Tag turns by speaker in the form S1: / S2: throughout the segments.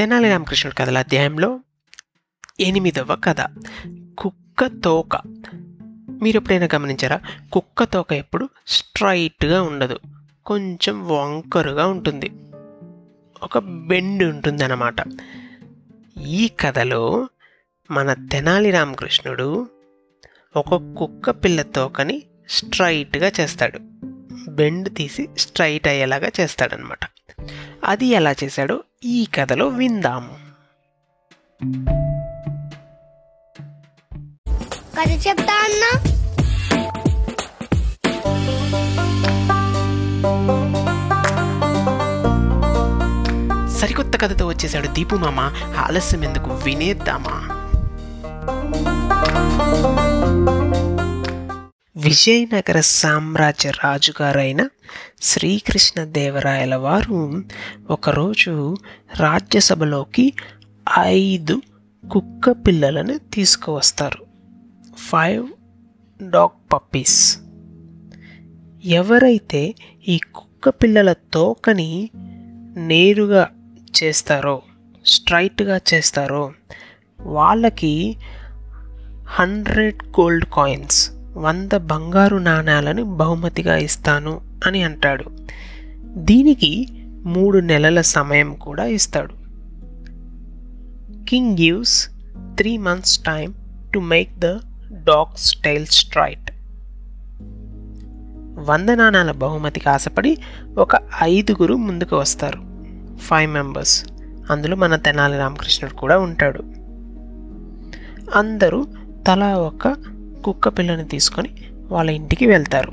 S1: తెనాలి రామకృష్ణుడి కథల అధ్యాయంలో? ఎనిమిదవ కథ. కుక్క తోక. మీరు ఎప్పుడైనా గమనించారా? కుక్క తోక ఎప్పుడు స్ట్రైట్గా ఉండదు. కొంచెం వంకరుగా ఉంటుంది. ఒక బెండ్ ఉంటుంది అన్నమాట ఈ కథలో మన తెనాలి రామకృష్ణుడు ఒక కుక్క పిల్ల తోకని స్ట్రైట్గా చేస్తాడు. బెండ్ తీసి స్ట్రైట్ అయ్యేలాగా చేస్తాడనమాట అది ఎలా చేశాడో ఈ కథలో విందాము.
S2: కథ చెప్తా అన్నా?
S1: సరికొత్త కథతో వచ్చేసాడు దీపు మామ. ఆలస్యం ఎందుకు? వినేద్దామా? విజయనగర సామ్రాజ్య రాజుగారైన శ్రీకృష్ణదేవరాయల వారు ఒకరోజు రాజ్యసభలోకి ఐదు కుక్క పిల్లలను తీసుకువస్తారు. Five dog puppies. ఎవరైతే ఈ కుక్క పిల్లల తోకని నేరుగా చేస్తారో స్ట్రైట్గా చేస్తారో వాళ్ళకి హండ్రెడ్ గోల్డ్ కాయిన్స్. వంద బంగారు నాణాలను బహుమతిగా ఇస్తాను అని అంటాడు. దీనికి మూడు నెలల సమయం కూడా ఇస్తాడు. King gives three months time to make the dogs tail straight. వంద నాణాల బహుమతికి ఆశపడి ఒక ఐదుగురు ముందుకు వస్తారు. Five members. అందులో మన తెనాలి రామకృష్ణుడు కూడా ఉంటాడు. అందరూ తలా ఒక కుక్క పిల్లని తీసుకొని వాళ్ళ ఇంటికి వెళ్తారు.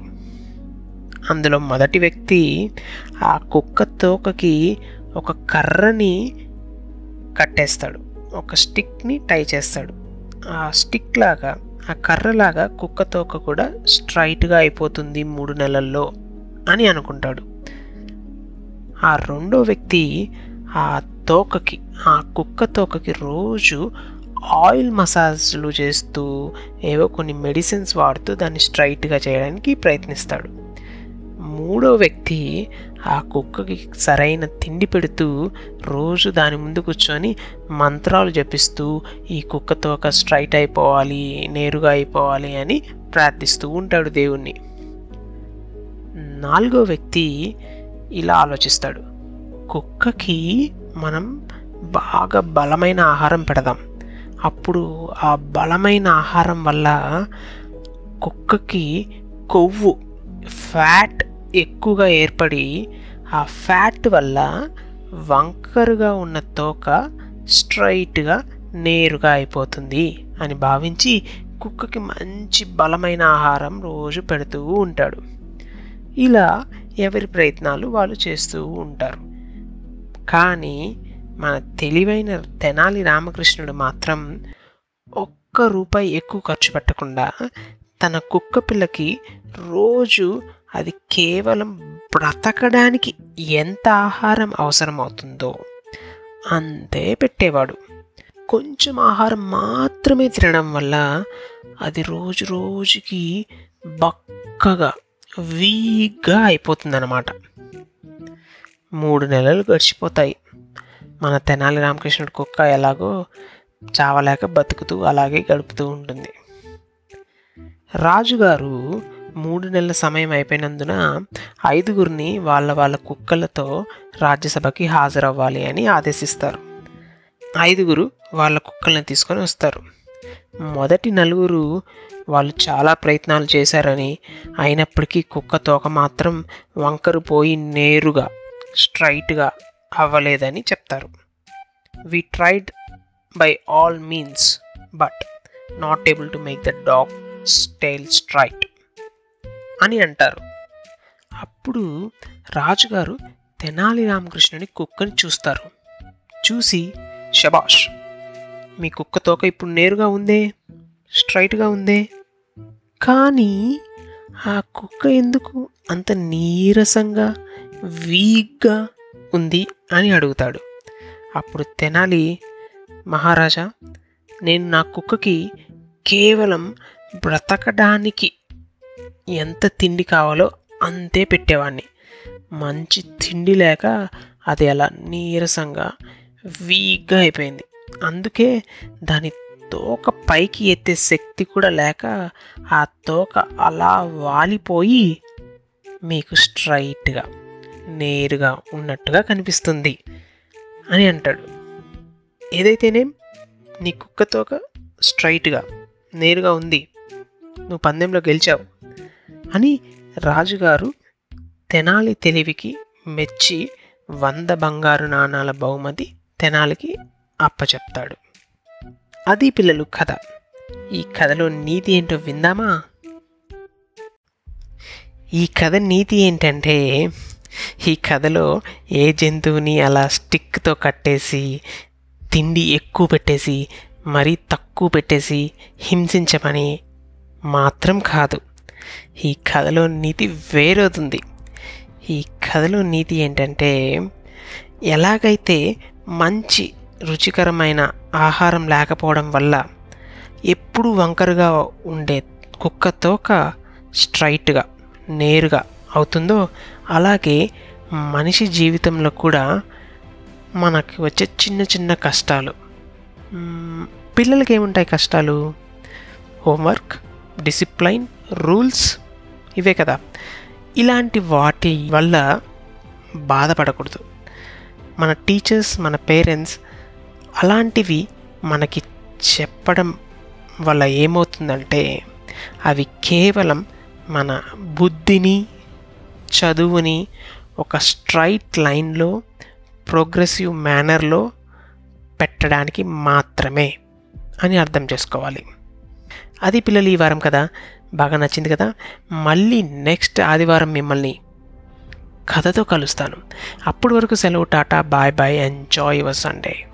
S1: అందులో మొదటి వ్యక్తి ఆ కుక్క తోకకి ఒక కర్రని కట్టేస్తాడు. ఒక స్టిక్ని టై చేస్తాడు. ఆ స్టిక్ లాగా ఆ కర్రలాగా కుక్క తోక కూడా స్ట్రైట్గా అయిపోతుంది మూడు నెలల్లో అని అనుకుంటాడు. ఆ రెండో వ్యక్తి ఆ తోకకి ఆ కుక్క తోకకి రోజు ఆయిల్ మసాజ్లు చేస్తూ ఏవో కొన్ని మెడిసిన్స్ వాడుతూ దాన్ని స్ట్రైట్గా చేయడానికి ప్రయత్నిస్తాడు. మూడో వ్యక్తి ఆ కుక్కకి సరైన తిండి పెడుతూ రోజు దాని ముందు కూర్చొని మంత్రాలు జపిస్తూ ఈ కుక్కతో ఒక స్ట్రైట్ అయిపోవాలి నేరుగా అయిపోవాలి అని ప్రార్థిస్తూ ఉంటాడు దేవుణ్ణి. నాలుగో వ్యక్తి ఇలా ఆలోచిస్తాడు. కుక్కకి మనం బాగా బలమైన ఆహారం పెడదాం. అప్పుడు ఆ బలమైన ఆహారం వల్ల కుక్కకి కొవ్వు ఫ్యాట్ ఎక్కువగా ఏర్పడి ఆ ఫ్యాట్ వల్ల వంకరుగా ఉన్న తోక స్ట్రైట్గా నేరుగా అయిపోతుంది అని భావించి కుక్కకి మంచి బలమైన ఆహారం రోజు పెడుతూ ఉంటాడు. ఇలా ఎవరి ప్రయత్నాలు వాళ్ళు చేస్తూ ఉంటారు. కానీ మన తెలివైన తెనాలి రామకృష్ణుడు మాత్రం ఒక్క రూపాయి ఎక్కువ ఖర్చు పెట్టకుండా తన కుక్క పిల్లకి రోజు అది కేవలం బ్రతకడానికి ఎంత ఆహారం అవసరమవుతుందో అంతే పెట్టేవాడు. కొంచెం ఆహారం మాత్రమే తినడం వల్ల అది రోజు రోజుకి బక్కగా వీక్గా అయిపోతుందన్నమాట. మూడు నెలలు గడిచిపోతాయి. మన తెనాలి రామకృష్ణుడి కుక్క ఎలాగో చావలేక బతుకుతూ అలాగే గడుపుతూ ఉంటుంది. రాజుగారు మూడు నెలల సమయం అయిపోయినందున ఐదుగురిని వాళ్ళ వాళ్ళ కుక్కలతో రాజ్యసభకి హాజరవ్వాలి అని ఆదేశిస్తారు. ఐదుగురు వాళ్ళ కుక్కల్ని తీసుకొని వస్తారు. మొదటి నలుగురు వాళ్ళు చాలా ప్రయత్నాలు చేశారని అయినప్పటికీ కుక్క తోక మాత్రం వంకరు పోయి నేరుగా స్ట్రైట్గా అవ్వలేదని చెప్తారు. We tried by all means but not able to make the dog's tail straight అని అంటారు. అప్పుడు రాజుగారు తెనాలి రామకృష్ణుని కుక్కని చూస్తారు. చూసి షబాష్ మీ కుక్క తోక ఇప్పుడు నేరుగా ఉందే? స్ట్రైట్గా ఉందే? కానీ ఆ కుక్క ఎందుకు అంత నీరసంగా వీక్గా ఉంది అని అడుగుతాడు. అప్పుడు తెనాలి మహారాజా నేను నా కుక్కకి కేవలం బ్రతకడానికి ఎంత తిండి కావాలో అంతే పెట్టేవాడిని మంచి తిండి లేక అది అలా నీరసంగా వీక్గా అయిపోయింది. అందుకే దాని తోక పైకి ఎత్తే శక్తి కూడా లేక ఆ తోక అలా వాలిపోయి మీకు స్ట్రైట్గా నేరుగా ఉన్నట్టుగా కనిపిస్తుంది అని అంటాడు. ఏదైతేనేం నీ కుక్క తోక స్ట్రైట్గా నేరుగా ఉంది నువ్వు పందెంలో గెలిచావు అని రాజుగారు తెనాలి తెలివికి మెచ్చి వంద బంగారు నాణాల బహుమతి తెనాలికి అప్పచెప్తాడు. అది పిల్లలు కథ. ఈ కథలో నీతి ఏంటో విందామా? ఈ కథ నీతి ఏంటంటే ఈ కథలో ఏ జంతువుని అలా స్టిక్తో కట్టేసి తిండి ఎక్కువ పెట్టేసి మరీ తక్కువ పెట్టేసి హింసించమని మాత్రం కాదు. ఈ కథలో నీతి వేరవుతుంది ఈ కథలో నీతి ఏంటంటే ఎలాగైతే మంచి రుచికరమైన ఆహారం లేకపోవడం వల్ల ఎప్పుడు వంకరగా ఉండే కుక్క తోక స్ట్రైట్గా నేరుగా అవుతుందో అలాగే మనిషి జీవితంలో కూడా మనకి వచ్చే చిన్న చిన్న కష్టాలు. పిల్లలకి ఏముంటాయి కష్టాలు? హోంవర్క్ డిసిప్లైన్ రూల్స్ ఇవే కదా. ఇలాంటి వాటి వల్ల బాధపడకూడదు. మన టీచర్స్ మన పేరెంట్స్ అలాంటివి మనకి చెప్పడం వల్ల ఏమవుతుందంటే అవి కేవలం మన బుద్ధిని చదువుని ఒక స్ట్రైట్ లైన్లో ప్రోగ్రెసివ్ మేనర్లో పెట్టడానికి మాత్రమే అని అర్థం చేసుకోవాలి. అది పిల్లలు ఈ వారం కదా? బాగా నచ్చింది కదా? మళ్ళీ నెక్స్ట్ ఆదివారం మిమ్మల్ని కథతో కలుస్తాను. అప్పటి వరకు సెలవు tata bye bye enjoy your Sunday.